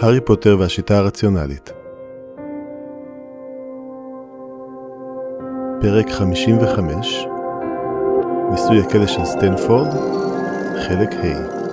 הארי פוטר והשיטה הרציונלית. פרק 55 ניסוי הכלא של סטנפורד חלק ה'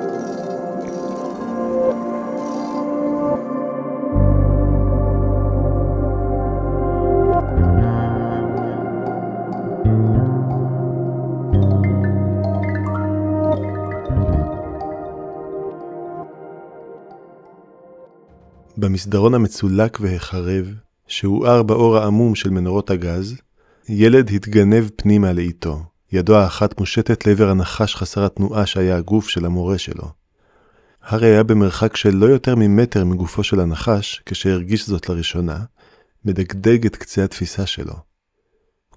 במסדרון המצולק והחרב, שהואר באור העמום של מנורות הגז, ילד התגנב פנימה לאיתו, ידו האחת מושטת לעבר הנחש חסר התנועה שהיה הגוף של המורה שלו. הארי היה במרחק של לא יותר ממטר מגופו של הנחש, כשהרגיש זאת לראשונה, מדגדג את קצה התפיסה שלו.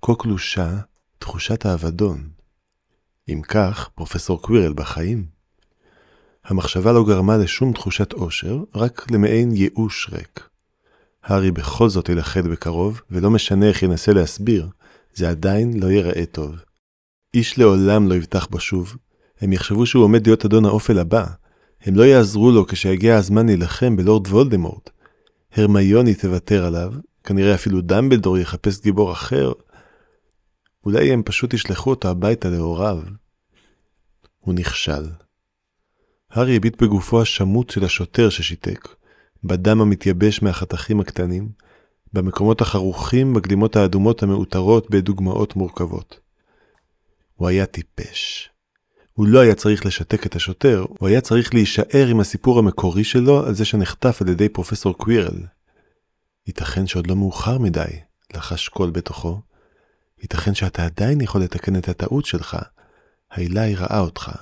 כה קלושה, תחושת האבדון. אם כך, פרופסור קווירל בחיים. המחשבה לא גרמה לשום תחושת אושר, רק למעין ייאוש ריק. הארי בכל זאת ילכד בקרוב, ולא משנה איך ינסה להסביר, זה עדיין לא ייראה טוב. איש לעולם לא יבטח בו שוב, הם יחשבו שהוא עומד להיות אדון האופל הבא, הם לא יעזרו לו כשיגיע הזמן להילחם בלורד וולדמורט. הרמיוני תוותר עליו, כנראה אפילו דמבלדור יחפש גיבור אחר. אולי הם פשוט ישלחו אותו הביתה להוריו. הוא נכשל. הארי הביט בגופו השמוט של השוטר ששיתק, בדם המתייבש מהחתכים הקטנים, במקומות החרוכים בגלימות האדומות המעוטרות בדוגמאות מורכבות. הוא היה טיפש. הוא לא היה צריך לשתק את השוטר, הוא היה צריך להישאר עם הסיפור המקורי שלו על זה שנחטף על ידי פרופסור קווירל. ייתכן שעוד לא מאוחר מדי, לחש קול בתוכו. ייתכן שאתה עדיין יכול לתקן את הטעות שלך. האילי ראה אותך,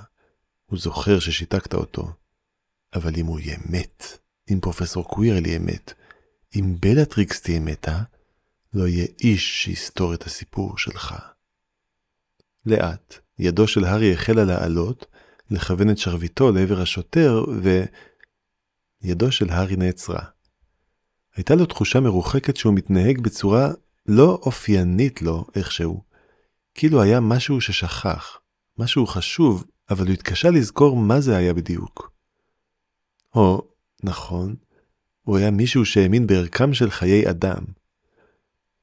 הוא זוכר ששיתקת אותו. אבל אם הוא יהיה מת, אם פרופסור קווירל יהיה מת, אם בלטריקס תהיה מתה, לא יהיה איש שיסתור את הסיפור שלך. לאט, ידו של הארי החלה לעלות, לכוון את שרביטו לעבר השוטר, ו... ידו של הארי נעצרה. הייתה לו תחושה מרוחקת שהוא מתנהג בצורה לא אופיינית לו איכשהו, כאילו היה משהו ששכח, משהו חשוב אבל הוא התקשה לזכור מה זה היה בדיוק. או, נכון, הוא היה מישהו שהאמין בערכם של חיי אדם.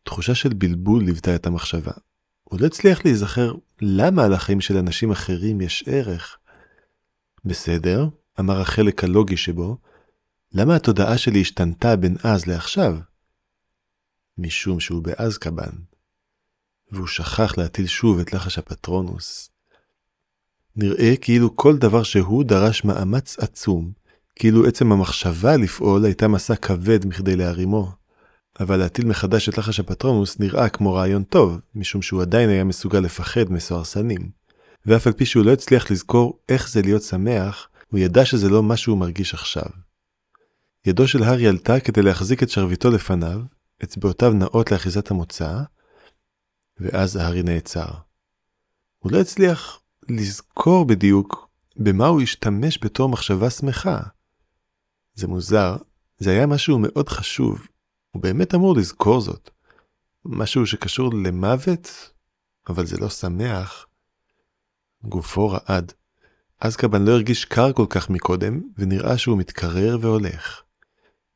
תחושה של בלבול ליוותה את המחשבה. הוא לא הצליח להיזכר למה על החיים של אנשים אחרים יש ערך. בסדר, אמר החלק הלוגי שבו, למה התודעה שלי השתנתה בין אז לעכשיו? משום שהוא באזקבן, והוא שכח להטיל שוב את לחש הפטרונוס. נראה כאילו כל דבר שהוא דרש מאמץ עצום, כאילו עצם המחשבה לפעול הייתה מסע כבד מכדי להרימו. אבל להטיל מחדש את לחש הפטרונוס נראה כמו רעיון טוב, משום שהוא עדיין היה מסוגל לפחד מסוהרסנים. ואף על פי שהוא לא הצליח לזכור איך זה להיות שמח, הוא ידע שזה לא מה שהוא מרגיש עכשיו. ידו של הארי עלתה כדי להחזיק את שרביטו לפניו, אצבעותיו נעות לאחיזת המוצא, ואז הארי נעצר. הוא לא הצליח לזכור בדיוק במה הוא השתמש בתור מחשבה שמחה. זה מוזר, זה היה משהו מאוד חשוב, הוא באמת אמור לזכור זאת. משהו שקשור למוות, אבל זה לא שמח. גופו רעד. אזקבן לא הרגיש קר כל כך מקודם, ונראה שהוא מתקרר והולך.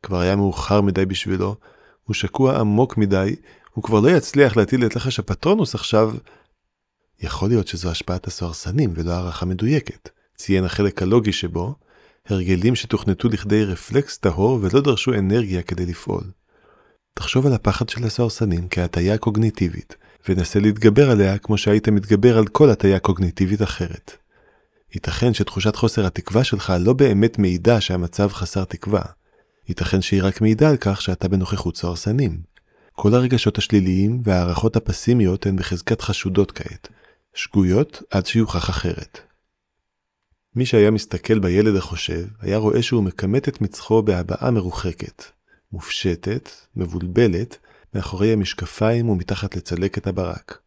כבר היה מאוחר מדי בשבילו, הוא שקוע עמוק מדי, הוא כבר לא יצליח להטיל את לחש הפטרונוס עכשיו, יכול להיות שזו השפעת הסוהרסנים ולא הערכה מדויקת, ציין החלק הלוגי שבו, הרגלים שתוכנתו לכדי רפלקס טהור ולא דרשו אנרגיה כדי לפעול. תחשוב על הפחד של הסוהרסנים כהטיה קוגניטיבית, ונסה להתגבר עליה כמו שהיית מתגבר על כל הטיה קוגניטיבית אחרת. ייתכן שתחושת חוסר התקווה שלך לא באמת מעידה שהמצב חסר תקווה. ייתכן שהיא רק מעידה על כך שאתה בנוכחות סוהרסנים. כל הרגשות השליליים וההערכות הפסימיות הן בחזקת חשודות כעת, שגויות עד שיוכח אחרת. מי שהיה מסתכל בילד החושב, היה רואה שהוא מכמת את מצחו בהבעה מרוחקת, מופשטת, מבולבלת, מאחורי המשקפיים ומתחת לצלקת הברק.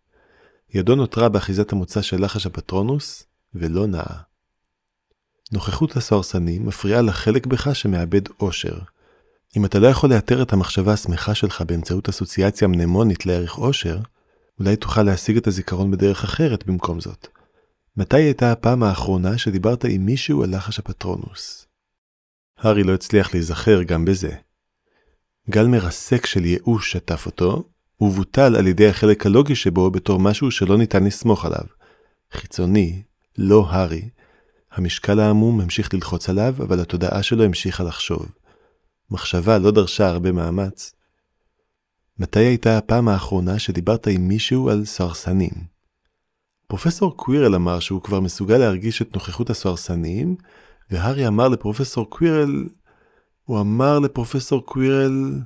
ידו נותרה באחיזת המוצא של לחש הפטרונוס, ולא נעה. נוכחות הסוהרסנים מפריעה לחלק בך שמאבד אושר. אם אתה לא יכול לאתר את המחשבה השמחה שלך באמצעות אסוציאציה מנמונית לערך אושר, אולי תוכל להשיג את הזיכרון בדרך אחרת במקום זאת. מתי הייתה הפעם האחרונה שדיברת עם מישהו על לחש הפטרונוס? הארי לא הצליח להיזכר גם בזה. גל מרסק של ייאוש שטף אותו, ובוטל על ידי החלק הלוגי שבו בתור משהו שלא ניתן לסמוך עליו. חיצוני, לא הארי. המשקל העמום המשיך ללחוץ עליו, אבל התודעה שלו המשיכה לחשוב. מחשבה לא דרשה הרבה מאמץ. מתי הייתה הפעם האחרונה שדיברת עם מישהו על סוהרסנים? פרופסור קווירל אמר שהוא כבר מסוגל להרגיש את נוכחות הסוהרסנים, והארי אמר לפרופסור קווירל, הוא אמר לפרופסור קווירל,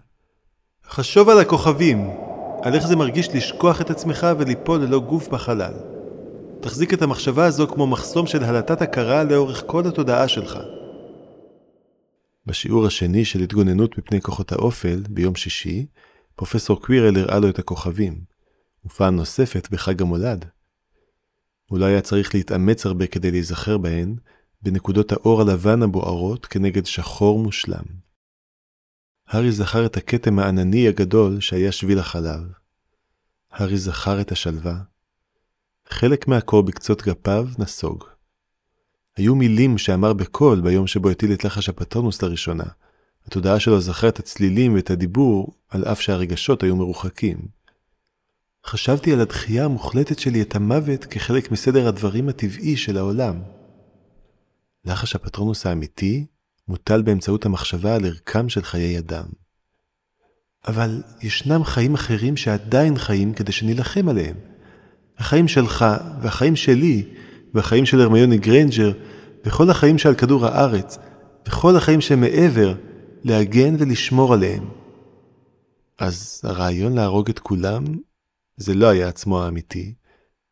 חשוב על הכוכבים, על איך זה מרגיש לשכוח את עצמך וליפול ללא גוף בחלל. תחזיק את המחשבה הזו כמו מחסום של הלטת הכרה לאורך כל התודעה שלך. בשיעור השני של התגוננות מפני כוחות האופל, ביום שישי, פרופסור קווירל הראה לו את הכוכבים, ופעם נוספת בחג המולד. הוא לא היה צריך להתאמץ הרבה כדי להיזכר בהן, בנקודות האור הלבן הבוערות כנגד שחור מושלם. הארי זכר את הכתם הענני הגדול שהיה שביל החלב. הארי זכר את השלווה. חלק מהקור בקצות גפיו נסוג. היו מילים שאמר בקול ביום שבו הטיל את לחש הפטרנוס לראשונה. התודעה שלו זכרה את הצלילים ואת הדיבור, על אף שהרגשות היו מרוחקים. חשבתי על הדחייה המוחלטת שלי את המוות כחלק מסדר הדברים הטבעי של העולם. לחש הפטרונוס האמיתי מוטל באמצעות המחשבה על ערכם של חיי אדם. אבל ישנם חיים אחרים שעדיין חיים כדי שנילחם עליהם. החיים שלך, והחיים שלי, והחיים של הרמיוני גריינג'ר, וכל החיים שעל כדור הארץ, וכל החיים שמעבר, להגן ולשמור עליהם. אז הרעיון להרוג את כולם, זה לא היה עצמו האמיתי,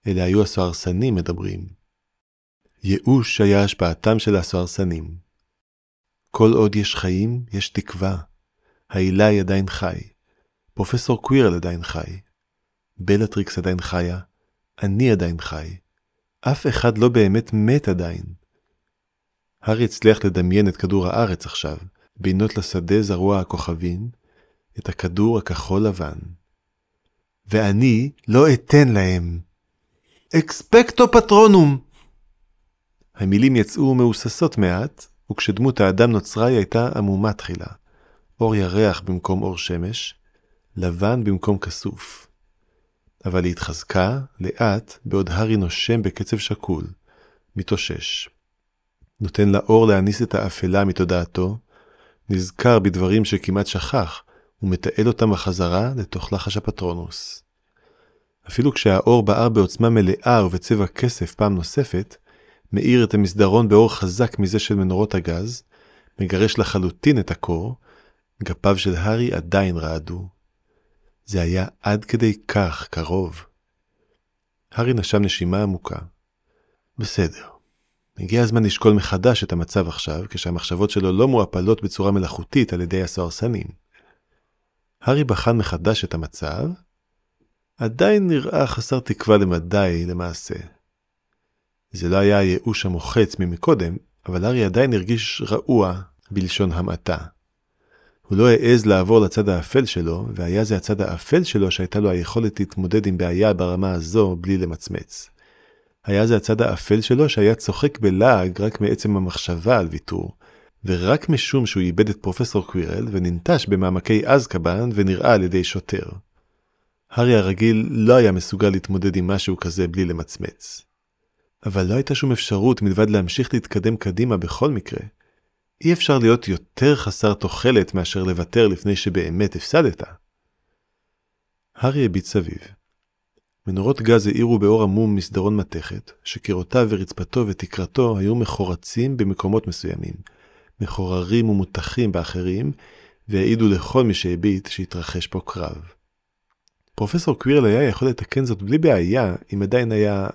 אלא היו הסוהרסנים מדברים. ייאוש היה השפעתם של הסוהרסנים. כל עוד יש חיים, יש תקווה. העילי עדיין חי. פרופסור קווירל עדיין חי. בלטריקס עדיין חיה. אני עדיין חי. אף אחד לא באמת מת עדיין. הארי הצליח לדמיין את כדור הארץ עכשיו, בינות לשדה זרוע הכוכבים, את הכדור הכחול לבן. ואני לא אתן להם. אקספקטו פטרונום! המילים יצאו מהוססות מעט, וכשדמות האדם נוצרה היא הייתה עמומה תחילה. אור ירח במקום אור שמש, לבן במקום כסוף. אבל היא התחזקה לאט בעוד הארי נושם בקצב שקול, מתאושש. נותן לאור להניס את האפלה מתודעתו, נזכר בדברים שכמעט שכח, ומתעל אותם בחזרה לתוך לחש הפטרונוס. אפילו כשהאור בער בעוצמה מלאה ובצבע כסף פעם נוספת, מאיר את המסדרון באור חזק מזה של מנורות הגז, מגרש לחלוטין את הקור, גפיו של הארי עדיין רעדו. זה היה עד כדי כך קרוב. הארי נשם נשימה עמוקה. בסדר. הגיע הזמן לשקול מחדש את המצב עכשיו, כשהמחשבות שלו לא מועפלות בצורה מלאכותית על ידי הסוהרסנים. הארי בחן מחדש את המצב, עדיין נראה חסר תקווה למדי למעשה. זה לא היה הייאוש המוחץ ממקודם, אבל הארי עדיין הרגיש רעוע בלשון המעטה. הוא לא העז לעבור לצד האפל שלו, והיה זה הצד האפל שלו שהייתה לו היכולת להתמודד עם בעיה ברמה הזו בלי למצמץ. היה זה הצד האפל שלו שהיה צוחק בלעג רק מעצם המחשבה על ויתור, ורק משום שהוא איבד את פרופסור קווירל וננטש במעמקי אזקבאן ונראה על ידי שוטר. הארי הרגיל לא היה מסוגל להתמודד עם משהו כזה בלי למצמץ. אבל לא הייתה שום אפשרות מלבד להמשיך להתקדם קדימה בכל מקרה. אי אפשר להיות יותר חסר תוחלת מאשר לוותר לפני שבאמת הפסדת. הארי הביט סביב. מנורות גז האירו באור עמום מסדרון מתכת, שקירותיו ורצפתו ותקרתו היו מחורצים במקומות מסוימים, מחוררים ומותחים באחרים, והעידו לכל מי שהביט שהתרחש פה קרב. פרופסור קווירל היה יכול לתקן זאת בלי בעיה, אם עדיין היה...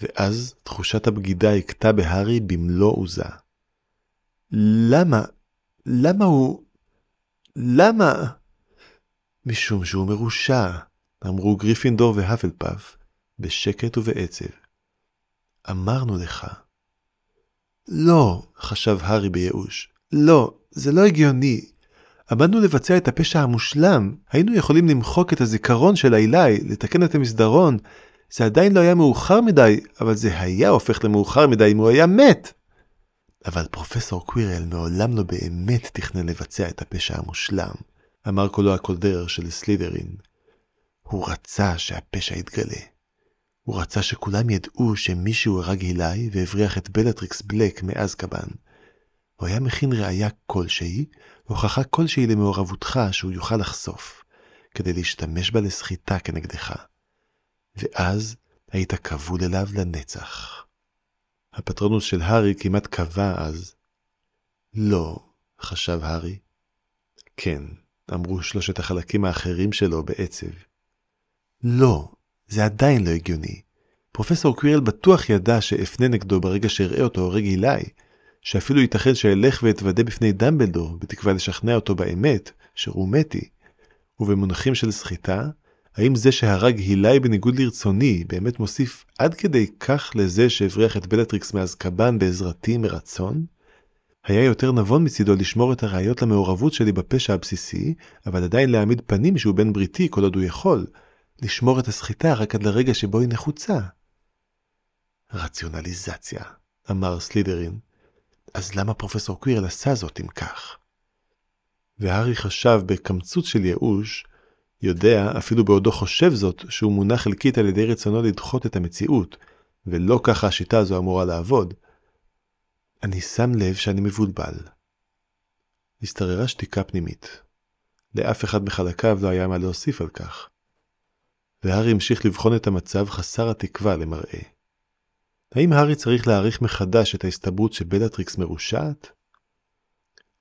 ואז תחושת הבגידה הכתה בהארי במלוא עוזה. למה? למה הוא... למה? משום שהוא מרושע, אמרו גריפינדור והפלפף, בשקט ובעצב. אמרנו לך. לא, חשב הארי בייאוש. לא, זה לא הגיוני. עמדנו לבצע את הפשע המושלם. היינו יכולים למחוק את הזיכרון של העילי, לתקן את המסדרון. זה עדיין לא היה מאוחר מדי, אבל זה היה הופך למאוחר מדי אם הוא היה מת. אבל פרופסור קווירל מעולם לא באמת תכנן לבצע את הפשע המושלם, אמר קולו הקודר של סלידרין. הוא רצה שהפשע יתגלה. הוא רצה שכולם ידעו שמישהו הרג הילי והבריח את בלטריקס בלק מאזקבן. הוא היה מכין ראייה כלשהי, הוכחה כלשהי למעורבותך שהוא יוכל לחשוף, כדי להשתמש בה לסחיטה כנגדך. ואז היית כבול אליו לנצח. הפטרונוס של הארי כמעט קבע אז. לא, חשב הארי. כן, אמרו שלושת החלקים האחרים שלו בעצב. לא, זה עדיין לא הגיוני. פרופסור קווירל בטוח ידע שאפנה נגדו ברגע שאראה אותו הורג הילי, שאפילו ייתכן שאלך ואתוודה בפני דמבלדור, בתקווה לשכנע אותו באמת, שרומתי. ובמונחים של סחיטה, האם זה שהרג הילי בניגוד לרצוני באמת מוסיף עד כדי כך לזה שהבריח את בלטריקס מאזקבן בעזרתי מרצון? היה יותר נבון מצידו לשמור את הראיות למעורבות שלי בפשע הבסיסי, אבל עדיין להעמיד פנים שהוא בן בריתי כל עוד הוא יכול, לשמור את הסחיטה רק עד לרגע שבו היא נחוצה. רציונליזציה, אמר סלידרין. אז למה פרופסור קווירל עשה זאת אם כך? והארי חשב בקמצוץ של ייאוש, יודע, אפילו בעודו חושב זאת, שהוא מונע חלקית על ידי רצונו לדחות את המציאות, ולא ככה השיטה הזו אמורה לעבוד. אני שם לב שאני מבולבל. השתררה שתיקה פנימית. לאף אחד מחלקיו לא היה מה להוסיף על כך. והארי המשיך לבחון את המצב חסר התקווה למראה. האם הארי צריך להעריך מחדש את ההסתברות שבלטריקס מרושעת?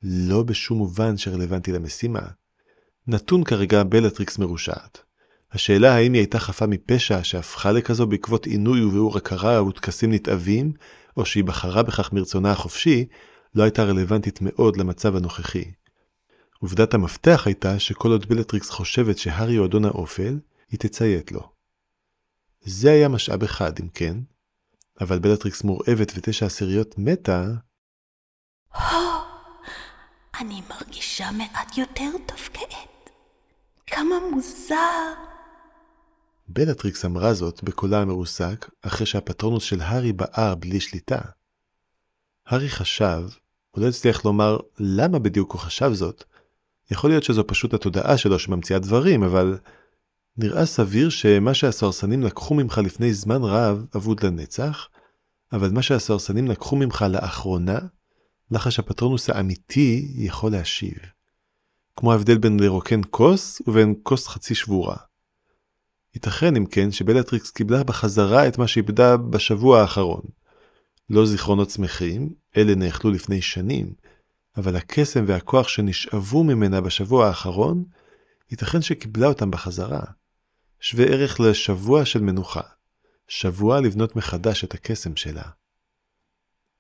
לא בשום מובן שרלוונטי למשימה. נתון כרגע בלטריקס מרושעת. השאלה האם היא הייתה חפה מפשע שהפכה לכזו בעקבות עינוי וביאור הכרה וטקסים נתעבים, או שהיא בחרה בכך מרצונה החופשי, לא הייתה רלוונטית מאוד למצב הנוכחי. עובדת המפתח הייתה שכל עוד בלטריקס חושבת שהארי הוא אדון האופל, היא תציית לו. זה היה משאב אחד, אם כן, אבל בלטריקס מורעבת ותשע עשיריות מתה... אני מרגישה מעט יותר טוב כעת. כמה מוזר. בלטריקס אמרה זאת בקולה המרוסק, אחרי שהפטרונוס של הארי בער בלי שליטה. הארי חשב, הוא לא הצליח לומר למה בדיוק הוא חשב זאת. יכול להיות שזו פשוט התודעה שלו שממציאה דברים, אבל נראה סביר שמה שהסוהרסנים לקחו ממך לפני זמן רב אבוד לנצח, אבל מה שהסוהרסנים לקחו ממך לאחרונה, לחש הפטרונוס האמיתי יכול להשיב. כמו ההבדל בין לרוקן כוס ובין כוס חצי שבורה. ייתכן אם כן שבלטריקס קיבלה בחזרה את מה שאיבדה בשבוע האחרון. לא זיכרונות שמחים, אלה נאכלו לפני שנים, אבל הקסם והכוח שנשאבו ממנה בשבוע האחרון, ייתכן שקיבלה אותם בחזרה. שווה ערך לשבוע של מנוחה. שבוע לבנות מחדש את הקסם שלה.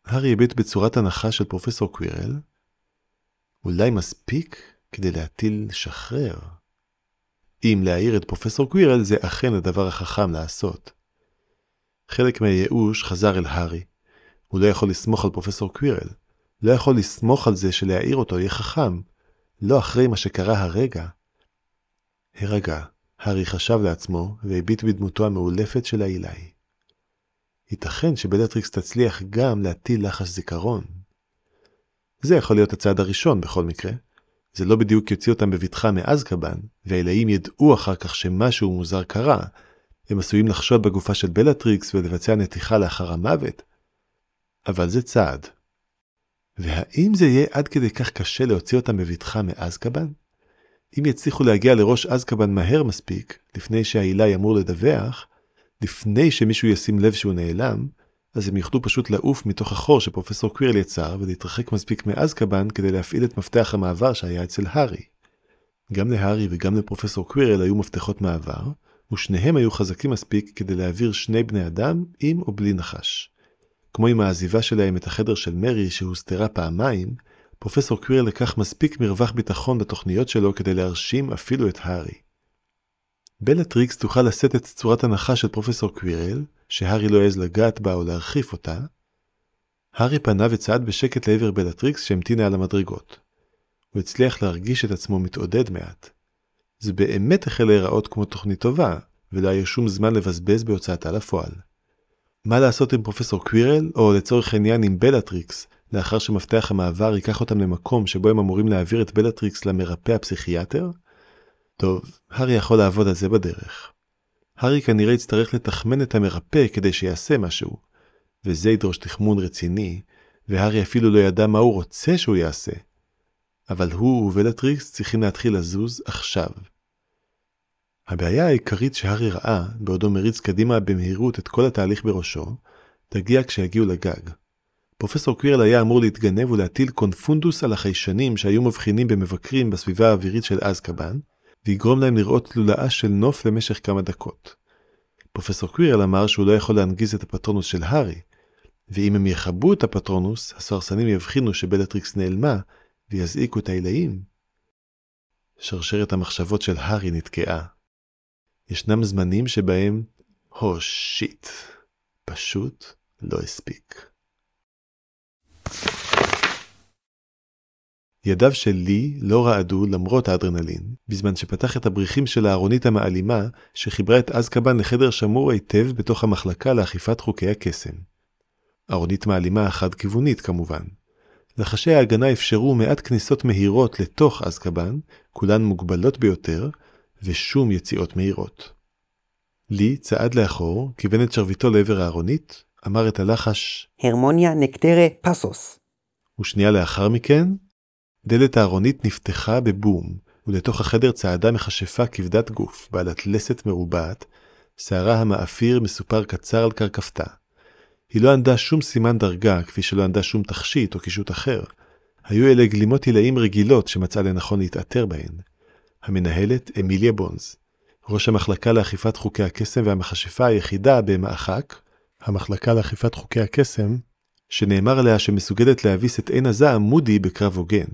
הארי הביט בצורת הנחה של פרופסור קווירל, אולי מספיק כדי להטיל שחרר. אם להעיר את פרופסור קווירל זה אכן הדבר החכם לעשות. חלק מהייאוש חזר אל הארי. הוא לא יכול לסמוך על פרופסור קווירל. לא יכול לסמוך על זה שלהעיר אותו יהיה חכם. לא אחרי מה שקרה הרגע. הרגע, הארי חשב לעצמו והביט בדמותו המאולפת של העילאי. ייתכן שבלטריקס תצליח גם להטיל לחש זיכרון. זה יכול להיות הצעד הראשון בכל מקרה. זה לא בדיוק יוציא אותם בבטחה מאזקבן, והעילאים ידעו אחר כך שמשהו מוזר קרה. הם עשויים לחשוד בגופה של בלטריקס ולבצע נתיחה לאחר המוות. אבל זה צעד. והאם זה יהיה עד כדי כך קשה להוציא אותם בבטחה מאזקבן? אם יצליחו להגיע לראש אזקבן מהר מספיק, לפני שהעילאי אמור לדווח, לפני שמישהו ישים לב שהוא נעלם, אז הם יוכלו פשוט לעוף מתוך החור שפרופסור קווירל יצר ולהתרחק מספיק מאזקבן כדי להפעיל את מפתח המעבר שהיה אצל הארי. גם להארי וגם לפרופסור קווירל היו מפתחות מעבר, ושניהם היו חזקים מספיק כדי להעביר שני בני אדם עם או בלי נחש. כמו עם העזיבה שלהם את החדר של מרי שהוסתרה פעמיים, פרופסור קווירל לקח מספיק מרווח ביטחון בתוכניות שלו כדי להרשים אפילו את הארי. בלטריקס תוכל לשאת את צורת הנחש של פרופסור קווירל, שהארי לא העז לגעת בה או להרחיף אותה. הארי פנה וצעד בשקט לעבר בלטריקס שהמתינה על המדרגות. הוא הצליח להרגיש את עצמו מתעודד מעט. זה באמת החל להיראות כמו תוכנית טובה, ולא היה שום זמן לבזבז בהוצאתה לפועל. מה לעשות עם פרופסור קווירל, או לצורך העניין עם בלטריקס, לאחר שמפתח המעבר ייקח אותם למקום שבו הם אמורים להעביר את בלטריקס למרפא הפסיכיאטר? טוב, הארי יכול לעבוד על זה בדרך. הארי כנראה יצטרך לתחמן את המרפא כדי שיעשה משהו, וזה ידרוש תחמון רציני, והארי אפילו לא ידע מה הוא רוצה שהוא יעשה. אבל הוא ובלטריקס צריכים להתחיל לזוז עכשיו. הבעיה העיקרית שהארי ראה, בעודו מריץ קדימה במהירות את כל התהליך בראשו, תגיע כשיגיעו לגג. פרופסור קווירל היה אמור להתגנב ולהטיל קונפונדוס על החיישנים שהיו מבחינים במבקרים בסביבה האווירית של אזקבאן, ויגרום להם לראות לולאה של נוף למשך כמה דקות. פרופסור קווירל אמר שהוא לא יכול להנגיז את הפטרונוס של הארי, ואם הם יכבו את הפטרונוס, הסוהרסנים יבחינו שבלטריקס נעלמה, ויזעיקו את העילאים. שרשרת המחשבות של הארי נתקעה. ישנם זמנים שבהם, הו oh, שיט, פשוט לא הספיק. ידיו של לי לא רעדו למרות האדרנלין, בזמן שפתח את הבריחים של הארונית המעלימה, שחיברה את אזקבן לחדר שמור היטב בתוך המחלקה לאכיפת חוקי הקסם. ארונית מעלימה חד-כיוונית כמובן. לחשי ההגנה אפשרו מעט כניסות מהירות לתוך אזקבן, כולן מוגבלות ביותר, ושום יציאות מהירות. לי צעד לאחור, כיוון את שרביטו לעבר הארונית, אמר את הלחש הרמוניה נקטרה פסוס. ושנייה לאחר מכן, דלת הארונית נפתחה בבום, ולתוך החדר צעדה מכשפה כבדת גוף, בעלת לסת מרובעת, שערה המאפיר מסופר קצר על קרקפתה. היא לא ענדה שום סימן דרגה, כפי שלא ענדה שום תכשיט או קישוט אחר. היו אלה גלימות עילאים רגילות שמצאה לנכון להתעטר בהן. המנהלת אמיליה בונז, ראש המחלקה לאכיפת חוקי הקסם והמכשפה היחידה במאחק, המחלקה לאכיפת חוקי הקסם, שנאמר עליה שמסוגלת להביס את עין הזעם מודי בקרב הוגן.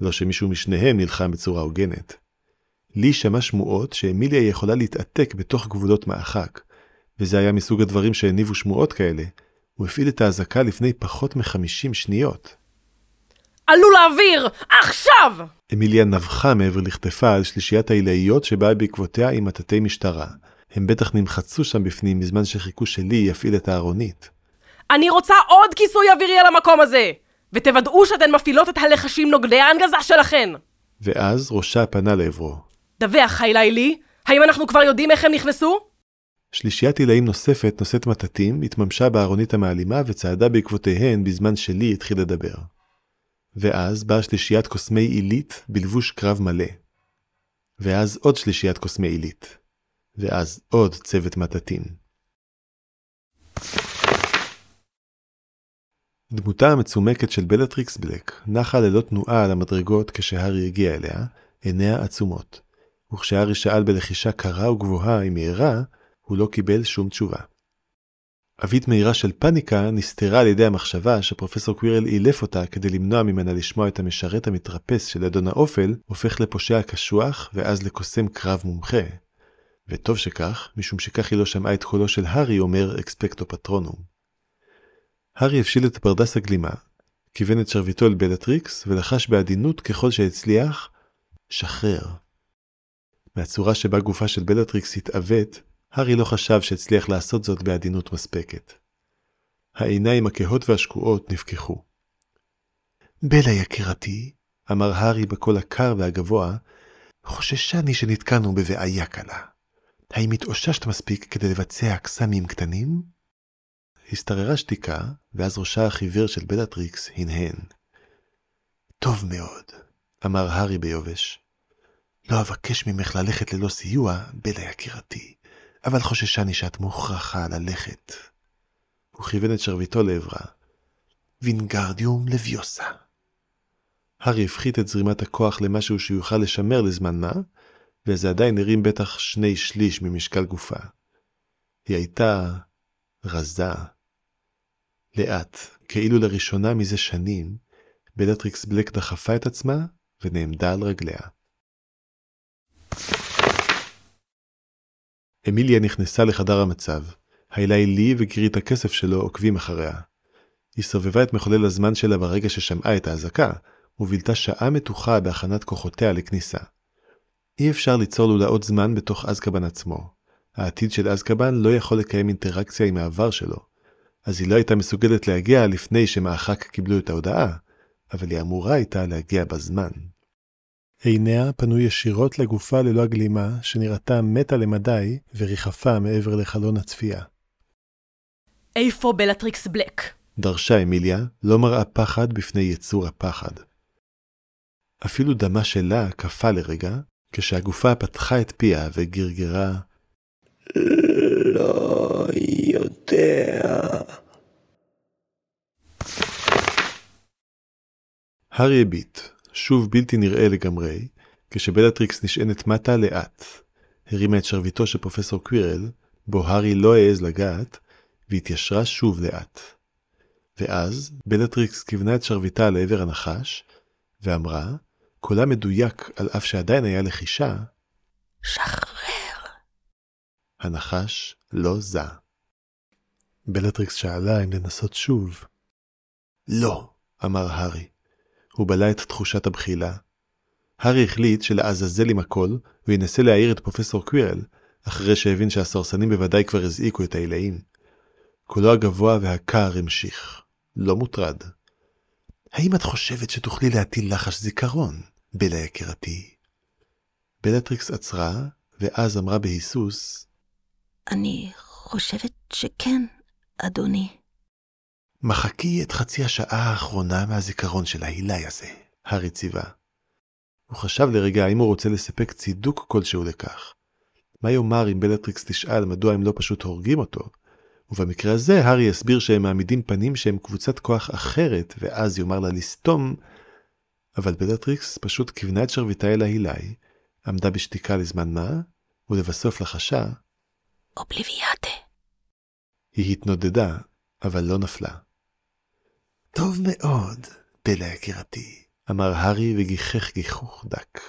לא שמישהו משניהם נלחם בצורה הוגנת. לי שמע שמועות שאמיליה יכולה להתעתק בתוך גבולות מאחק, וזה היה מסוג הדברים שהניבו שמועות כאלה. הוא הפעיל את האזעקה לפני פחות מחמישים שניות. עלו לאוויר! עכשיו! אמיליה נבחה מעבר לכתפה על שלישיית העילאיות שבאה בעקבותיה עם מטאטי משטרה. הם בטח נמחצו שם בפנים בזמן שחיכו שלי יפעיל את הארונית. אני רוצה עוד כיסוי אווירי על המקום הזה! ותוודאו שאתן מפעילות את הלחשים נוגדי ההנגזה שלכן! ואז ראשה פנה לעברו. דווח, חיילי האם אנחנו כבר יודעים איך הם נכנסו? שלישיית עילאים נוספת נושאת מטאטים, התממשה בארונית המעלימה וצעדה בעקבותיהן בזמן שלי התחיל לדבר. ואז באה שלישיית קוסמי עילית בלבוש קרב מלא. ואז עוד שלישיית קוסמי עילית. ואז עוד צוות מטאטים. דמותה המצומקת של בלטריקס בלק נחה ללא תנועה על המדרגות כשהארי הגיע אליה, עיניה עצומות. וכשהארי שאל בלחישה קרה וגבוהה אם היא ערה, הוא לא קיבל שום תשובה. אבית מהירה של פאניקה נסתרה על ידי המחשבה שפרופסור קווירל אילף אותה כדי למנוע ממנה לשמוע את המשרת המתרפס של אדון האופל, הופך לפושע קשוח ואז לקוסם קרב מומחה. וטוב שכך, משום שכך היא לא שמעה את קולו של הארי אומר אקספקטו פטרונום. הארי הפשיל את ברדס הגלימה, כיוון את שרביטו אל בלטריקס ולחש בעדינות ככל שהצליח, שחרר. מהצורה שבה גופה של בלטריקס התעוות, הארי לא חשב שהצליח לעשות זאת בעדינות מספקת. העיניים הכהות והשקועות נפקחו. בלה יקירתי, אמר הארי בקול הקר והגבוה, חוששני שנתקענו בבעיה קלה. האם התאוששת מספיק כדי לבצע קסמים קטנים? השתררה שתיקה, ואז ראשה החיוור של בלטריקס הנהן. טוב מאוד, אמר הארי ביובש. לא אבקש ממך ללכת ללא סיוע, בלה יקירתי. אבל חוששני שאת מוכרחה ללכת. הוא כיוון את שרביטו לעברה. וינגרדיום לביוסה. הארי הפחית את זרימת הכוח למשהו שיוכל לשמר לזמן מה, וזה עדיין הרים בטח שני שליש ממשקל גופה. היא הייתה רזה. לאט, כאילו לראשונה מזה שנים, בלטריקס בלק דחפה את עצמה ונעמדה על רגליה. אמיליה נכנסה לחדר המצב. היילי לי וגרית הכסף שלו עוקבים אחריה. היא סובבה את מחולל הזמן שלה ברגע ששמעה את האזעקה, ובילתה שעה מתוחה בהכנת כוחותיה לכניסה. אי אפשר ליצור לולאות זמן בתוך אזקבן עצמו. העתיד של אזקבן לא יכול לקיים אינטראקציה עם העבר שלו. אז היא לא הייתה מסוגלת להגיע לפני שמאחק קיבלו את ההודעה, אבל היא אמורה הייתה להגיע בזמן. עיניה פנו ישירות לגופה ללא הגלימה, שנראתה מתה למדי וריחפה מעבר לחלון הצפייה. איפה בלטריקס בלק? דרשה אמיליה, לא מראה פחד בפני יצור הפחד. אפילו דמה שלה קפא לרגע, כשהגופה פתחה את פיה וגרגרה לא יודע. הארי הביט, שוב בלתי נראה לגמרי, כשבלטריקס נשענת מטה לאט. הרימה את שרביטו של פרופסור קווירל, בו הארי לא העז לגעת, והתיישרה שוב לאט. ואז בלטריקס כיוונה את שרביטה לעבר הנחש, ואמרה, קולה מדויק על אף שעדיין היה לחישה, שחרר. הנחש לא זע. בלטריקס שאלה אם לנסות שוב. לא, אמר הארי. הוא בלע את תחושת הבחילה. הארי החליט שלעזאזל עם הכל, הוא ינסה להעיר את פרופסור קווירל, אחרי שהבין שהסוהרסנים בוודאי כבר הזעיקו את ההילאים. קולו הגבוה והקר המשיך. לא מוטרד. האם את חושבת שתוכלי להטיל לחש זיכרון, בלה יקירתי? בלטריקס עצרה, ואז אמרה בהיסוס, אני חושבת שכן, אדוני. מחקי את חצי השעה האחרונה מהזיכרון של ההילי הזה, הארי ציווה. הוא חשב לרגע האם הוא רוצה לספק צידוק כלשהו לכך. מה יאמר אם בלטריקס תשאל מדוע הם לא פשוט הורגים אותו? ובמקרה הזה הארי יסביר שהם מעמידים פנים שהם קבוצת כוח אחרת, ואז יאמר לה לסתום, אבל בלטריקס פשוט כיוונה את שרביטה אל ההילאי, עמדה בשתיקה לזמן מה, ולבסוף לחשה, אובליביאטה. היא התנודדה, אבל לא נפלה. טוב מאוד, בלה יקירתי, אמר הארי וגיחך גיחוך דק.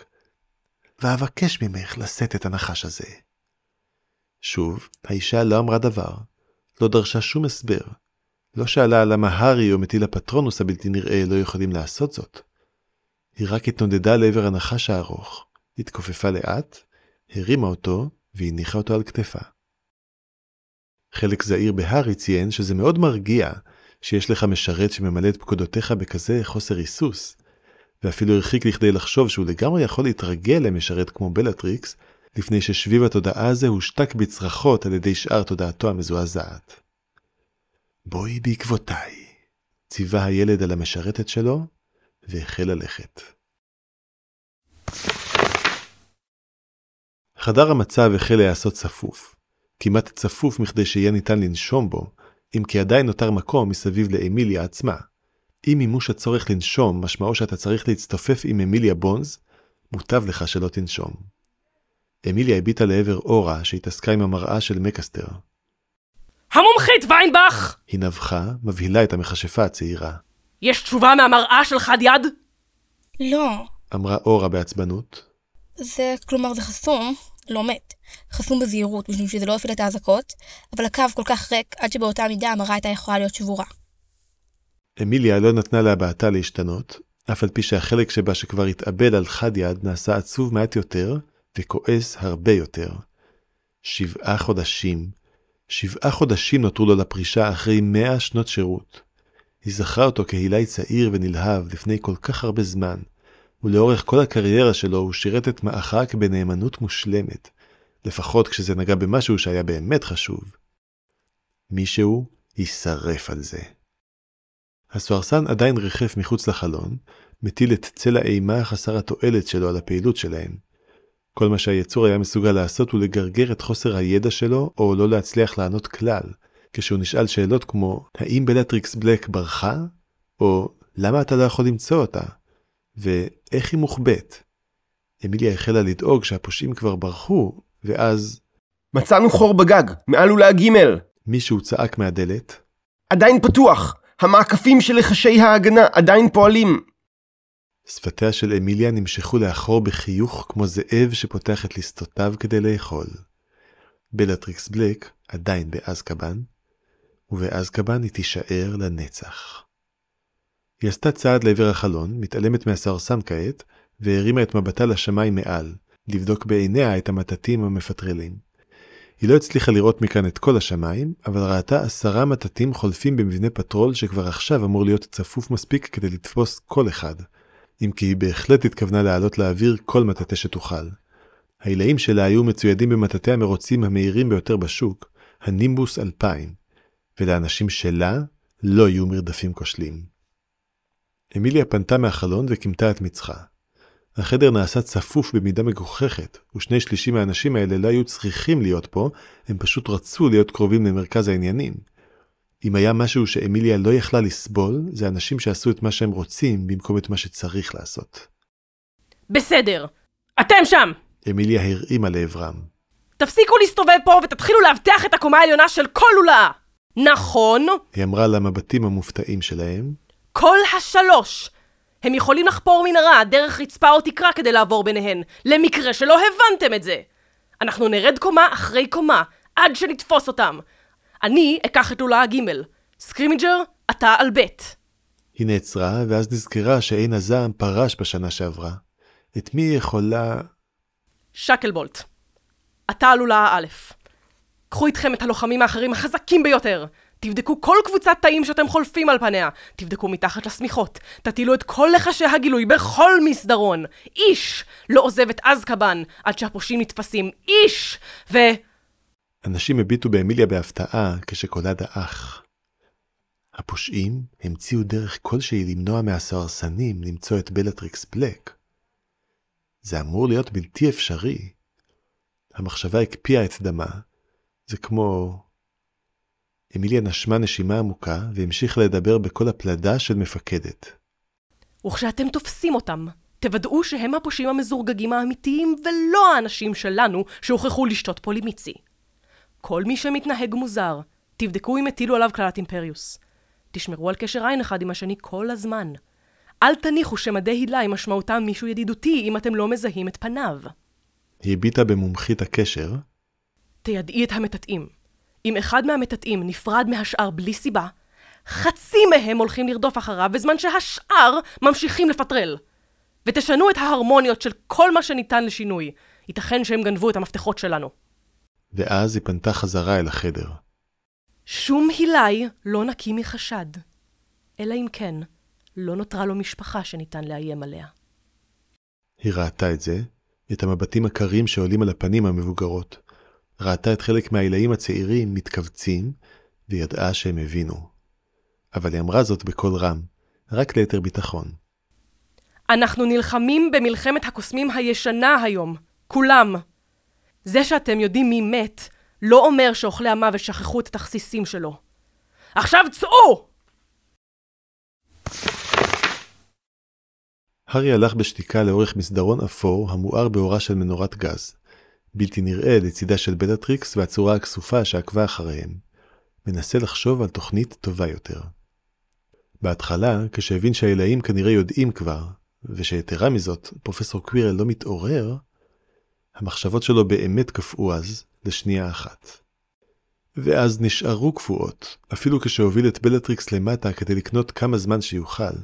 ואבקש ממך לשאת את הנחש הזה. שוב, האישה לא אמרה דבר, לא דרשה שום הסבר. לא שאלה למה הארי או מטיל הפטרונוס הבלתי נראה לא יכולים לעשות זאת. היא רק התנודדה לעבר הנחש הארוך, התכופפה לאט, הרימה אותו והניחה אותו על כתפה. חלק זעיר בהארי ציין שזה מאוד מרגיע שיש לך משרת שממלא את פקודותיך בכזה חוסר היסוס, ואפילו הרחיק לכדי לחשוב שהוא לגמרי יכול להתרגל למשרת כמו בלטריקס, לפני ששביב התודעה הזה הושתק בצרחות על ידי שאר תודעתו המזועזעת. בואי בעקבותיי, ציווה הילד על המשרתת שלו, והחל ללכת. חדר המצב החל להיעשות צפוף, כמעט צפוף מכדי שיהיה ניתן לנשום בו, אם כי עדיין נותר מקום מסביב לאמיליה עצמה. אם מימוש הצורך לנשום משמעו שאתה צריך להצטופף עם אמיליה בונז, מוטב לך שלא תנשום. אמיליה הביטה לעבר אורה שהתעסקה עם המראה של מקסטר. המומחית ויינבך! היא נבחה, מבהילה את המכשפה הצעירה. יש תשובה מהמראה של חד יד? לא, אמרה אורה בעצבנות. זה, כלומר זה חסום, לא מת. חסום בזהירות, משום שזה לא הפעיל את האזעקות, אבל הקו כל כך ריק, עד שבאותה מידה המראה הייתה יכולה להיות שבורה. אמיליה לא נתנה להבעתה להשתנות, אף על פי שהחלק שבה שכבר התאבד על חד יד נעשה עצוב מעט יותר, וכועס הרבה יותר. שבעה חודשים, שבעה חודשים נותרו לו לפרישה אחרי מאה שנות שירות. היא זכרה אותו כהילי צעיר ונלהב לפני כל כך הרבה זמן, ולאורך כל הקריירה שלו הוא שירת את מאחק בנאמנות מושלמת, לפחות כשזה נגע במשהו שהיה באמת חשוב. מישהו יישרף על זה. הסוהרסן עדיין ריחף מחוץ לחלון, מטיל את צל האימה חסר התועלת שלו על הפעילות שלהם. כל מה שהיצור היה מסוגל לעשות הוא לגרגר את חוסר הידע שלו, או לא להצליח לענות כלל, כשהוא נשאל שאלות כמו האם בלטריקס בלק ברחה? או למה אתה לא יכול למצוא אותה? ואיך היא מוחבאת? אמיליה החלה לדאוג שהפושעים כבר ברחו, ואז מצאנו חור בגג, מעל אולי ג' מישהו צעק מהדלת, עדיין פתוח! המעקפים של לחשי ההגנה עדיין פועלים! שפתיה של אמיליה נמשכו לאחור בחיוך כמו זאב שפותח את לסתותיו כדי לאכול. בלטריקס בלק עדיין באזקבן, ובאזקבן היא תישאר לנצח. היא עשתה צעד לעבר החלון, מתעלמת מהסוהרסן כעת, והרימה את מבטה לשמיים מעל, לבדוק בעיניה את המטאטים המפטרלים. היא לא הצליחה לראות מכאן את כל השמיים, אבל ראתה עשרה מטטים חולפים במבנה פטרול שכבר עכשיו אמור להיות צפוף מספיק כדי לתפוס כל אחד. אם כי היא בהחלט התכוונה לעלות לאוויר כל מטאטא שתוכל. העילאים שלה היו מצוידים במטאטי המרוצים המהירים ביותר בשוק, הנימבוס 2000, ולאנשים שלה לא יהיו מרדפים כושלים. אמיליה פנתה מהחלון וכימתה את מצחה. החדר נעשה צפוף במידה מגוחכת, ושני שלישים מהאנשים האלה לא היו צריכים להיות פה, הם פשוט רצו להיות קרובים למרכז העניינים. אם היה משהו שאמיליה לא יכלה לסבול, זה אנשים שעשו את מה שהם רוצים במקום את מה שצריך לעשות. בסדר. אתם שם! אמיליה הרעימה לעברם. תפסיקו להסתובב פה ותתחילו לאבטח את הקומה העליונה של כל לולאה! נכון, היא אמרה למבטים המופתעים שלהם, כל השלוש! הם יכולים לחפור מנהרה דרך רצפה או תקרה כדי לעבור ביניהן, למקרה שלא הבנתם את זה! אנחנו נרד קומה אחרי קומה, עד שנתפוס אותם. אני אקח את לולאה ג' סקרימג'ר, אתה על ב'. היא נעצרה, ואז נזכרה שעין הזעם פרש בשנה שעברה. את מי יכולה... שקלבולט, אתה על לולאה א'. קחו איתכם את הלוחמים האחרים החזקים ביותר. תבדקו כל קבוצת תאים שאתם חולפים על פניה. תבדקו מתחת לשמיכות. תטילו את כל לחשי הגילוי בכל מסדרון. איש לא עוזב את אזקבן עד שהפושעים נתפסים. איש! ו... אנשים הביטו באמיליה בהפתעה כשקולה דעך. הפושעים המציאו דרך כלשהי למנוע מהסוהרסנים למצוא את בלטריקס בלק. זה אמור להיות בלתי אפשרי. המחשבה הקפיאה את דמה. זה כמו... אמיליה נשמה נשימה עמוקה והמשיכה לדבר בקול הפלדה של מפקדת. וכשאתם תופסים אותם, תוודאו שהם הפושעים המזורגגים האמיתיים ולא האנשים שלנו שהוכרחו לשתות פולימיצי. כל מי שמתנהג מוזר, תבדקו אם הטילו עליו קללת אימפריוס. תשמרו על קשר עין אחד עם השני כל הזמן. אל תניחו שמדי הילה עם משמעותם מישהו ידידותי אם אתם לא מזהים את פניו. היא הביטה במומחית הקשר, תיידעי את המטאטאים. אם אחד מהמטאטאים נפרד מהשאר בלי סיבה, חצי מהם הולכים לרדוף אחריו, בזמן שהשאר ממשיכים לפטרל. ותשנו את ההרמוניות של כל מה שניתן לשינוי. ייתכן שהם גנבו את המפתחות שלנו. ואז היא פנתה חזרה אל החדר. שום הילי לא נקי מחשד. אלא אם כן, לא נותרה לו משפחה שניתן לאיים עליה. היא ראתה את זה, את המבטים הקרים שעולים על הפנים המבוגרות. ראתה את חלק מהעילאים הצעירים מתכווצים, וידעה שהם הבינו. אבל היא אמרה זאת בקול רם, רק ליתר ביטחון. אנחנו נלחמים במלחמת הקוסמים הישנה היום. כולם. זה שאתם יודעים מי מת, לא אומר שאוכלי המוות שכחו את התכסיסים שלו. עכשיו צאו! הארי הלך בשתיקה לאורך מסדרון אפור המואר באורה של מנורת גז. בלתי נראה לצידה של בלטריקס והצורה הכסופה שעקבה אחריהם. מנסה לחשוב על תוכנית טובה יותר. בהתחלה, כשהבין שהעילאים כנראה יודעים כבר, ושיתרה מזאת, פרופסור קווירל לא מתעורר, המחשבות שלו באמת קפאו אז לשנייה אחת. ואז נשארו קפואות, אפילו כשהוביל את בלטריקס למטה כדי לקנות כמה זמן שיוכל.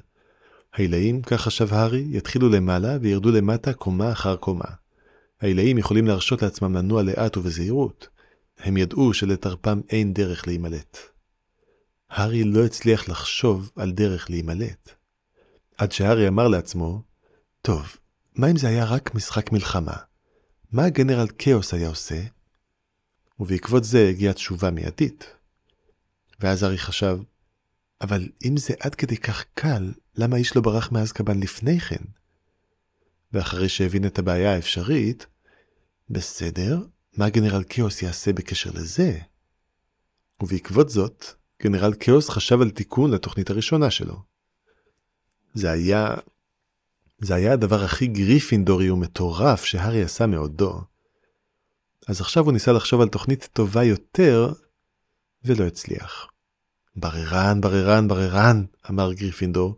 העילאים, כך חשב הארי, יתחילו למעלה וירדו למטה קומה אחר קומה. העילאים יכולים להרשות לעצמם לנוע לאט ובזהירות. הם ידעו שלתרפם אין דרך להימלט. הארי לא הצליח לחשוב על דרך להימלט. עד שהארי אמר לעצמו, טוב, מה אם זה היה רק משחק מלחמה? מה הגנרל כאוס היה עושה? ובעקבות זה הגיעה תשובה מיידית. ואז הארי חשב, אבל אם זה עד כדי כך קל, למה איש לא ברח מאזקבן לפני כן? ואחרי שהבין את הבעיה האפשרית, בסדר, מה גנרל כאוס יעשה בקשר לזה? ובעקבות זאת, גנרל כאוס חשב על תיקון לתוכנית הראשונה שלו. זה היה... זה היה הדבר הכי גריפינדורי ומטורף שהארי עשה מעודו. אז עכשיו הוא ניסה לחשוב על תוכנית טובה יותר, ולא הצליח. בררן, בררן, בררן, אמר גריפינדור.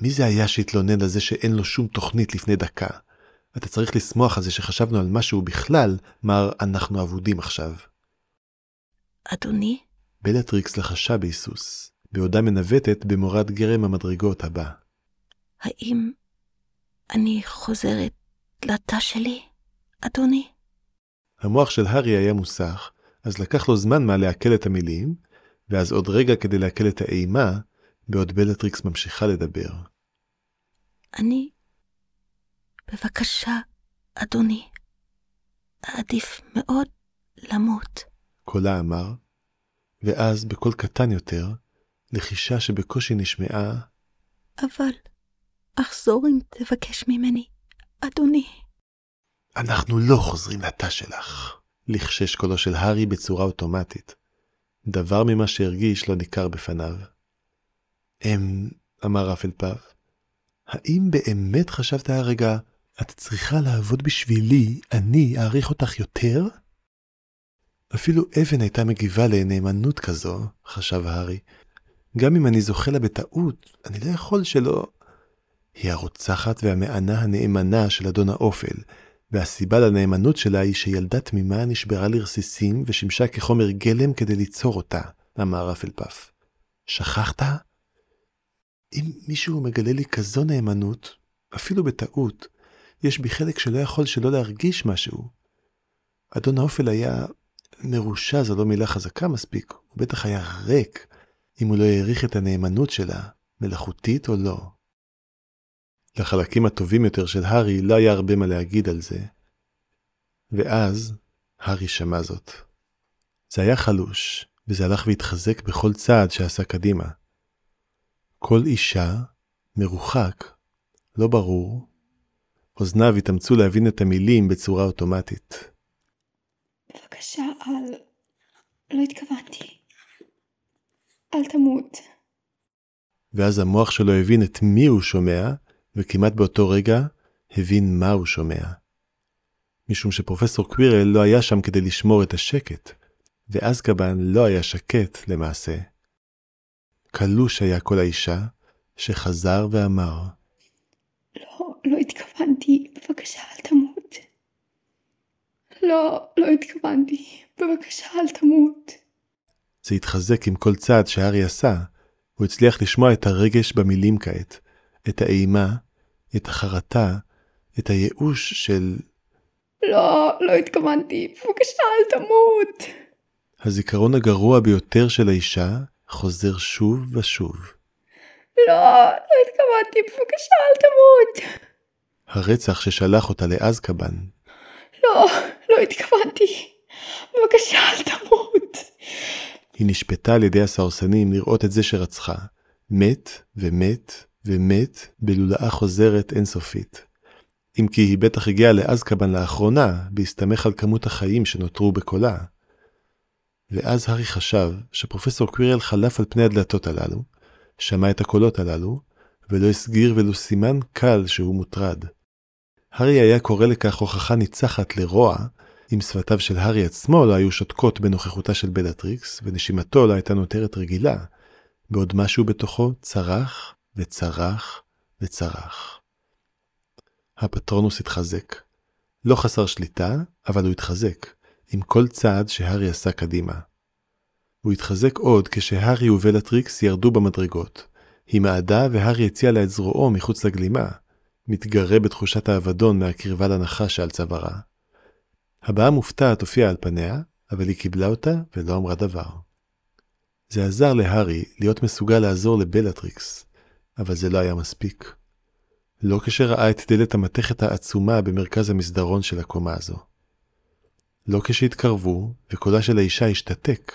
מי זה היה שהתלונן על זה שאין לו שום תוכנית לפני דקה? אתה צריך לשמוח על זה שחשבנו על משהו בכלל, מר אנחנו אבודים עכשיו. אדוני, בלטריקס לחשה בהיסוס, בעודה מנווטת במורד גרם המדרגות הבא. האם אני חוזרת לתא שלי, אדוני? המוח של הארי היה מוסך, אז לקח לו זמן מה לעכל את המילים, ואז עוד רגע כדי לעכל את האימה, בעוד בלטריקס ממשיכה לדבר. אני... בבקשה, אדוני, עדיף מאוד למות. קולה אמר, ואז בקול קטן יותר, לחישה שבקושי נשמעה, אבל אחזור אם תבקש ממני, אדוני. אנחנו לא חוזרים לתא שלך, לחשש קולו של הארי בצורה אוטומטית. דבר ממה שהרגיש לא ניכר בפניו. הם, אמר אפלפף, האם באמת חשבת הרגע, את צריכה לעבוד בשבילי, אני אעריך אותך יותר? אפילו אבן הייתה מגיבה לנאמנות כזו, חשב הארי. גם אם אני זוכה לה בטעות, אני לא יכול שלא... היא הרוצחת והמענה הנאמנה של אדון האופל, והסיבה לנאמנות שלה היא שילדה תמימה נשברה לרסיסים ושימשה כחומר גלם כדי ליצור אותה, אמר אפלפף. שכחת? אם מישהו מגלה לי כזו נאמנות, אפילו בטעות, יש בי חלק שלא יכול שלא להרגיש משהו. אדון האופל היה מרושע זו לא מילה חזקה מספיק, הוא בטח היה ריק אם הוא לא העריך את הנאמנות שלה, מלאכותית או לא. לחלקים הטובים יותר של הארי לא היה הרבה מה להגיד על זה. ואז הארי שמע זאת. זה היה חלוש, וזה הלך והתחזק בכל צעד שעשה קדימה. כל אישה, מרוחק, לא ברור, אוזניו התאמצו להבין את המילים בצורה אוטומטית. בבקשה, אל... לא התכוונתי. אל תמות. ואז המוח שלו הבין את מי הוא שומע, וכמעט באותו רגע הבין מה הוא שומע. משום שפרופסור קווירל לא היה שם כדי לשמור את השקט, ואזקבן לא היה שקט למעשה. קלוש היה כל האישה, שחזר ואמר, התכוונתי. בבקשה, אל תמות. לא, לא התכוונתי. בבקשה, אל תמות. זה התחזק עם כל צעד שהארי עשה, הוא הצליח לשמוע את הרגש במילים כעת, את האימה, את החרטה, את הייאוש של לא, לא התכוונתי. בבקשה, אל תמות. הזיכרון הגרוע ביותר של האישה חוזר שוב ושוב. לא, לא התכוונתי. בבקשה, אל תמות. הרצח ששלח אותה לאזקבן, לא, לא התכוונתי. בבקשה, אל תמות. היא נשפטה על ידי הסהרסנים לראות את זה שרצחה, מת ומת ומת בלולאה חוזרת אינסופית. אם כי היא בטח הגיעה לאזקבן לאחרונה, בהסתמך על כמות החיים שנותרו בקולה. ואז הארי חשב שפרופסור קווירל חלף על פני הדלתות הללו, שמע את הקולות הללו, ולא הסגיר ולו סימן קל שהוא מוטרד. הארי היה קורא לכך הוכחה ניצחת לרוע, אם שפתיו של הארי עצמו לא היו שותקות בנוכחותה של בלטריקס, ונשימתו לא הייתה נותרת רגילה, בעוד משהו בתוכו צרח וצרח וצרח. הפטרונוס התחזק. לא חסר שליטה, אבל הוא התחזק, עם כל צעד שהארי עשה קדימה. הוא התחזק עוד כשהארי ובלטריקס ירדו במדרגות. היא מעדה והארי הציע לה את זרועו מחוץ לגלימה, מתגרה בתחושת האבדון מהקרבה לנחש שעל צווארה. הבעה מופתעת הופיעה על פניה, אבל היא קיבלה אותה ולא אמרה דבר. זה עזר להארי להיות מסוגל לעזור לבלטריקס, אבל זה לא היה מספיק. לא כשראה את דלת המתכת העצומה במרכז המסדרון של הקומה הזו. לא כשהתקרבו, וקולה של האישה השתתק,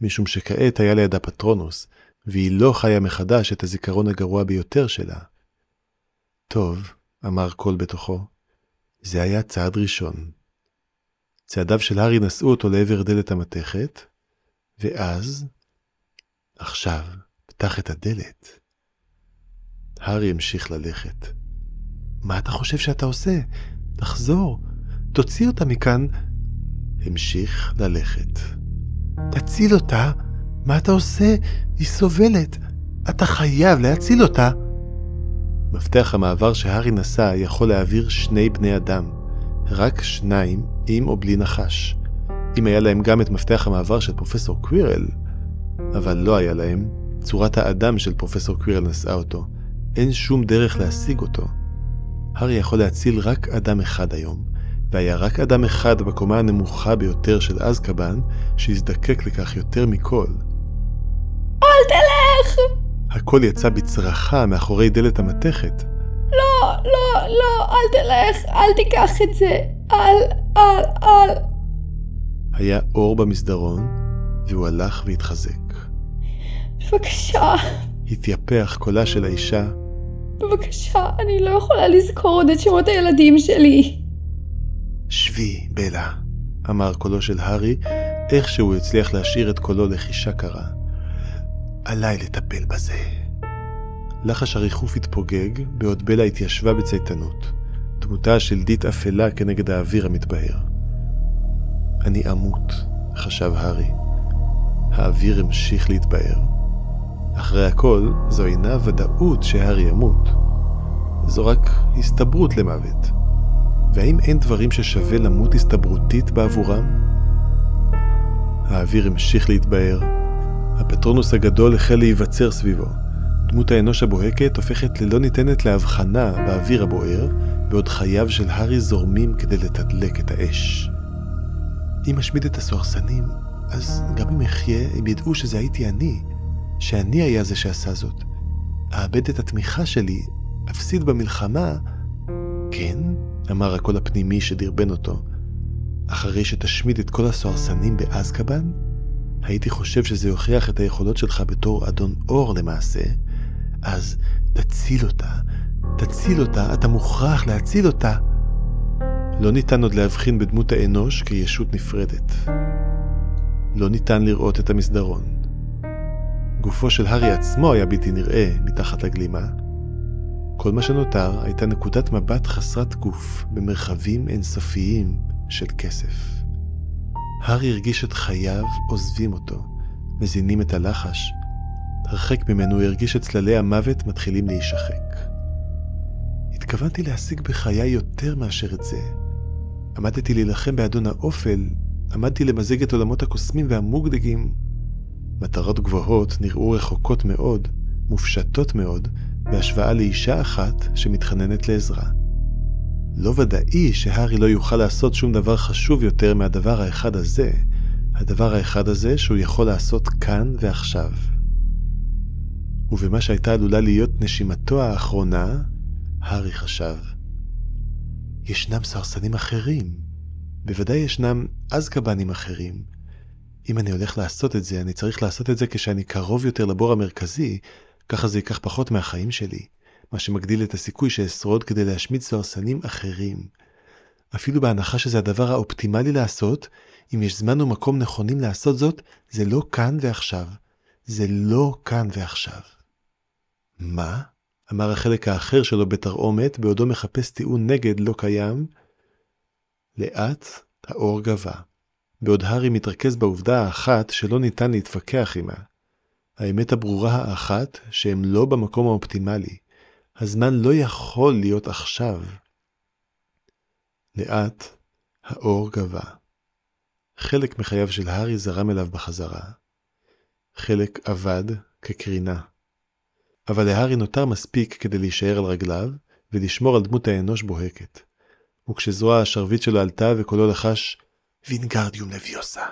משום שכעת היה לידה פטרונוס, והיא לא חיה מחדש את הזיכרון הגרוע ביותר שלה. טוב, אמר קול בתוכו, זה היה צעד ראשון. צעדיו של הארי נשאו אותו לעבר דלת המתכת, ואז, עכשיו, פתח את הדלת. הארי המשיך ללכת. מה אתה חושב שאתה עושה? תחזור, תוציא אותה מכאן. המשיך ללכת. תציל אותה? מה אתה עושה? היא סובלת. אתה חייב להציל אותה. מפתח המעבר שהארי נשא יכול להעביר שני בני אדם. רק שניים, עם או בלי נחש. אם היה להם גם את מפתח המעבר של פרופסור קווירל, אבל לא היה להם, צורת האדם של פרופסור קווירל נשאה אותו. אין שום דרך להשיג אותו. הארי יכול להציל רק אדם אחד היום, והיה רק אדם אחד בקומה הנמוכה ביותר של אזקבאן שהזדקק לכך יותר מכל. אל תלך! הקול יצא בצרחה מאחורי דלת המתכת. לא, לא, לא, אל תלך, אל תיקח את זה. אל, אל, אל. היה אור במסדרון, והוא הלך והתחזק. בבקשה, התייפח קולה של האישה, בבקשה, אני לא יכולה לזכור עוד את שמות הילדים שלי. שבי, בלה, אמר קולו של הארי, איכשהו הצליח להשאיר את קולו לחישה קרה. עליי לטפל בזה. לחש הריחוף התפוגג, בעוד בלה התיישבה בצייתנות, דמותה השלדית אפלה כנגד האוויר המתבהר. אני אמות, חשב הארי. האוויר המשיך להתבהר. אחרי הכל, זו אינה ודאות שהארי ימות. זו רק הסתברות למוות. והאם אין דברים ששווה למות הסתברותית בעבורם? האוויר המשיך להתבהר. הפטרונוס הגדול החל להיווצר סביבו. דמות האנוש הבוהקת הופכת ללא ניתנת להבחנה באוויר הבוער, בעוד חייו של הארי זורמים כדי לתדלק את האש. אם אשמיד את הסוהרסנים, אז גם אם אחיה, הם ידעו שזה הייתי אני, שאני היה זה שעשה זאת. אאבד את התמיכה שלי, אפסיד במלחמה. כן, אמר הקול הפנימי שדרבן אותו. אחרי שתשמיד את כל הסוהרסנים באזקבאן? הייתי חושב שזה יוכיח את היכולות שלך בתור אדון אור למעשה. אז תציל אותה, תציל אותה, אתה מוכרח להציל אותה. לא ניתן עוד להבחין בדמות האנוש כישות נפרדת. לא ניתן לראות את המסדרון. גופו של הארי עצמו היה בלתי נראה מתחת לגלימה. כל מה שנותר הייתה נקודת מבט חסרת גוף במרחבים אינסופיים של כסף. הארי הרגיש את חייו עוזבים אותו, מזינים את הלחש. הרחק ממנו הוא הרגיש את צללי המוות מתחילים להישחק. התכוונתי להשיג בחיי יותר מאשר את זה. עמדתי להילחם באדון האופל, עמדתי למזג את עולמות הקוסמים והמוגדגים. מטרות גבוהות נראו רחוקות מאוד, מופשטות מאוד, בהשוואה לאישה אחת שמתחננת לעזרה. לא ודאי שהארי לא יוכל לעשות שום דבר חשוב יותר מהדבר האחד הזה, הדבר האחד הזה שהוא יכול לעשות כאן ועכשיו. ובמה שהייתה עלולה להיות נשימתו האחרונה, הארי חשב. ישנם סרסנים אחרים. בוודאי ישנם אזקבנים אחרים. אם אני הולך לעשות את זה, אני צריך לעשות את זה כשאני קרוב יותר לבור המרכזי, ככה זה ייקח פחות מהחיים שלי, מה שמגדיל את הסיכוי שאשרוד כדי להשמיד סוהרסנים אחרים. אפילו בהנחה שזה הדבר האופטימלי לעשות, אם יש זמן ומקום נכונים לעשות זאת, זה לא כאן ועכשיו. זה לא כאן ועכשיו. מה? אמר החלק האחר שלו בתרעומת, בעודו מחפש טיעון נגד לא קיים. לאט האור גבה, בעוד הארי מתרכז בעובדה האחת שלא ניתן להתווכח עימה. האמת הברורה האחת שהם לא במקום האופטימלי. הזמן לא יכול להיות עכשיו. לאט האור גבה. חלק מחייו של הארי זרם אליו בחזרה. חלק עבד כקרינה. אבל להארי נותר מספיק כדי להישאר על רגליו ולשמור על דמות האנוש בוהקת. וכשזרוע השרביט שלו עלתה וקולו לחש וינגארדיום לביוסה.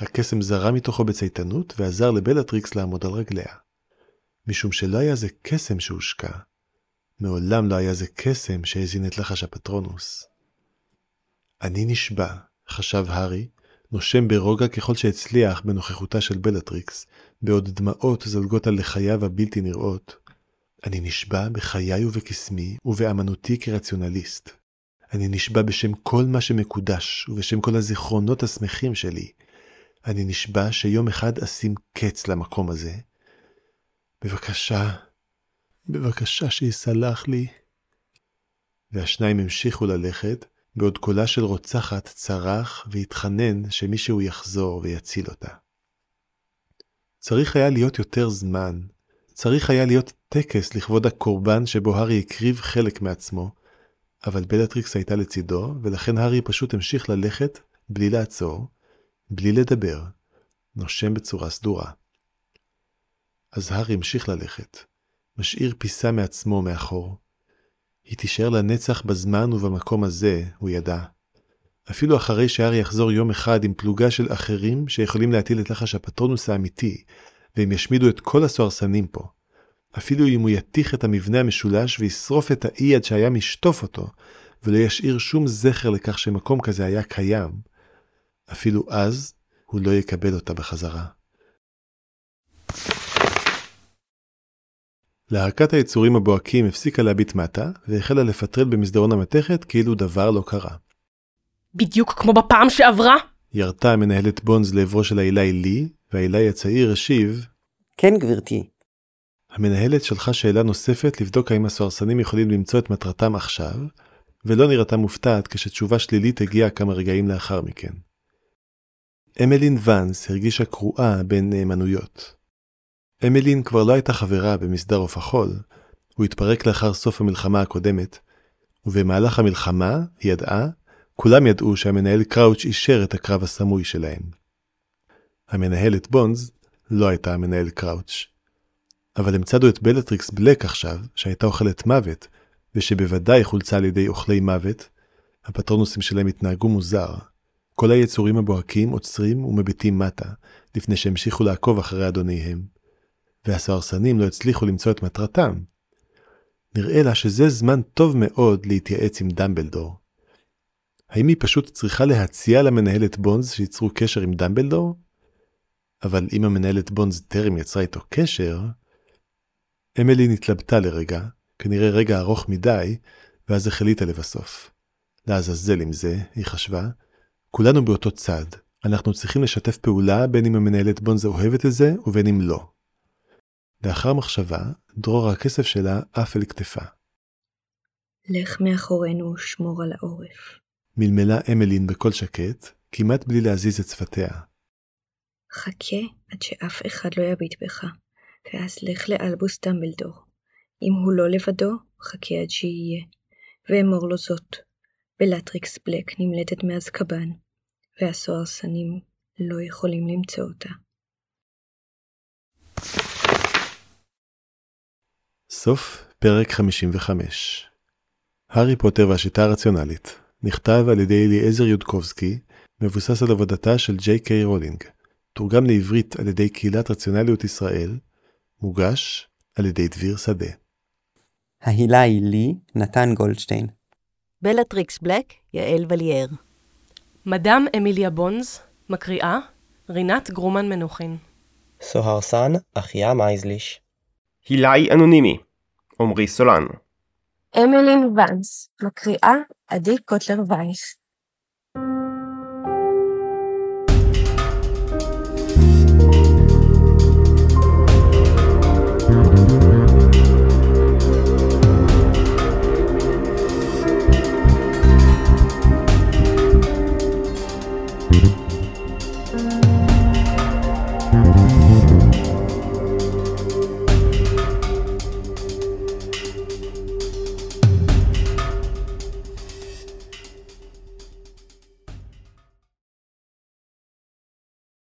הקסם זרם מתוכו בצייתנות ועזר לבלטריקס לעמוד על רגליה. משום שלא היה זה קסם שהושקע. מעולם לא היה זה קסם שהזין את לחש הפטרונוס. אני נשבע, חשב הארי, נושם ברוגע ככל שהצליח בנוכחותה של בלטריקס, בעוד דמעות זולגות על לחייו הבלתי נראות. אני נשבע בחיי ובקסמי ובאמנותי כרציונליסט. אני נשבע בשם כל מה שמקודש ובשם כל הזיכרונות השמחים שלי. אני נשבע שיום אחד אשים קץ למקום הזה. בבקשה, בבקשה שיסלח לי. והשניים המשיכו ללכת, בעוד קולה של רוצחת צרח והתחנן שמישהו יחזור ויציל אותה. צריך היה להיות יותר זמן, צריך היה להיות טקס לכבוד הקורבן שבו הארי הקריב חלק מעצמו, אבל בלטריקס הייתה לצידו, ולכן הארי פשוט המשיך ללכת בלי לעצור, בלי לדבר, נושם בצורה סדורה. אז הארי המשיך ללכת, משאיר פיסה מעצמו מאחור. היא תישאר לנצח בזמן ובמקום הזה, הוא ידע, אפילו אחרי שהארי יחזור יום אחד עם פלוגה של אחרים שיכולים להטיל את לחש הפטרונוס האמיתי, והם ישמידו את כל הסוהרסנים פה. אפילו אם הוא יתיך את המבנה המשולש וישרוף את האי עד שהים ישטוף אותו, ולא ישאיר שום זכר לכך שמקום כזה היה קיים, אפילו אז הוא לא יקבל אותה בחזרה. להקת היצורים הבוהקים הפסיקה להביט מטה, והחלה לפטרל במסדרון המתכת כאילו דבר לא קרה. בדיוק כמו בפעם שעברה? ירתה המנהלת בונז לעברו של העילאי לי, והעילאי הצעיר השיב, כן, גברתי. המנהלת שלחה שאלה נוספת לבדוק האם הסוהרסנים יכולים למצוא את מטרתם עכשיו, ולא נראתה מופתעת כשתשובה שלילית הגיעה כמה רגעים לאחר מכן. אמלין ואנס הרגישה קרועה בין נאמנויות. אמלין כבר לא הייתה חברה במסדר עוף החול, הוא התפרק לאחר סוף המלחמה הקודמת, ובמהלך המלחמה, היא ידעה, כולם ידעו שהמנהל קראוץ' אישר את הקרב הסמוי שלהם. המנהלת בונז לא הייתה המנהל קראוץ'. אבל הם צדו את בלטריקס בלק עכשיו, שהייתה אוכלת מוות, ושבוודאי חולצה על ידי אוכלי מוות, הפטרונוסים שלהם התנהגו מוזר. כל היצורים הבוהקים עוצרים ומביטים מטה, לפני שהמשיכו לעקוב אחרי אדוניהם. והסוהרסנים לא הצליחו למצוא את מטרתם. נראה לה שזה זמן טוב מאוד להתייעץ עם דמבלדור. האם היא פשוט צריכה להציע למנהלת בונז שייצרו קשר עם דמבלדור? אבל אם המנהלת בונז טרם יצרה איתו קשר... אמילי נתלבטה לרגע, כנראה רגע ארוך מדי, ואז החליטה לבסוף. לעזאזל עם זה, היא חשבה, כולנו באותו צד, אנחנו צריכים לשתף פעולה בין אם המנהלת בונזה אוהבת את זה ובין אם לא. לאחר מחשבה, דרור הכסף שלה עף אל כתפה. לך מאחורינו ושמור על העורף. מלמלה אמלין בקול שקט, כמעט בלי להזיז את שפתיה. חכה עד שאף אחד לא יביט בך, ואז לך לאלבוס דמבלדור. אם הוא לא לבדו, חכה עד שיהיה, ואמור לו זאת. בלטריקס בלק נמלטת מאזקבן, והסוהרסנים לא יכולים למצוא אותה. סוף פרק 55 הארי פוטר והשיטה הרציונלית נכתב על ידי אליעזר יודקובסקי, מבוסס על עבודתה של ג'יי קיי רולינג, תורגם לעברית על ידי קהילת רציונליות ישראל, מוגש על ידי דביר שדה. ההילאי לי, נתן גולדשטיין. בלטריקס בלק, יעל וליאר. מדאם אמיליה בונז, מקריאה, רינת גרומן מנוחין. סוהרסן, אחיה מייזליש. הילי אנונימי, עמרי סולן. אמילין ואנס, מקריאה עדי קוטלר וייס.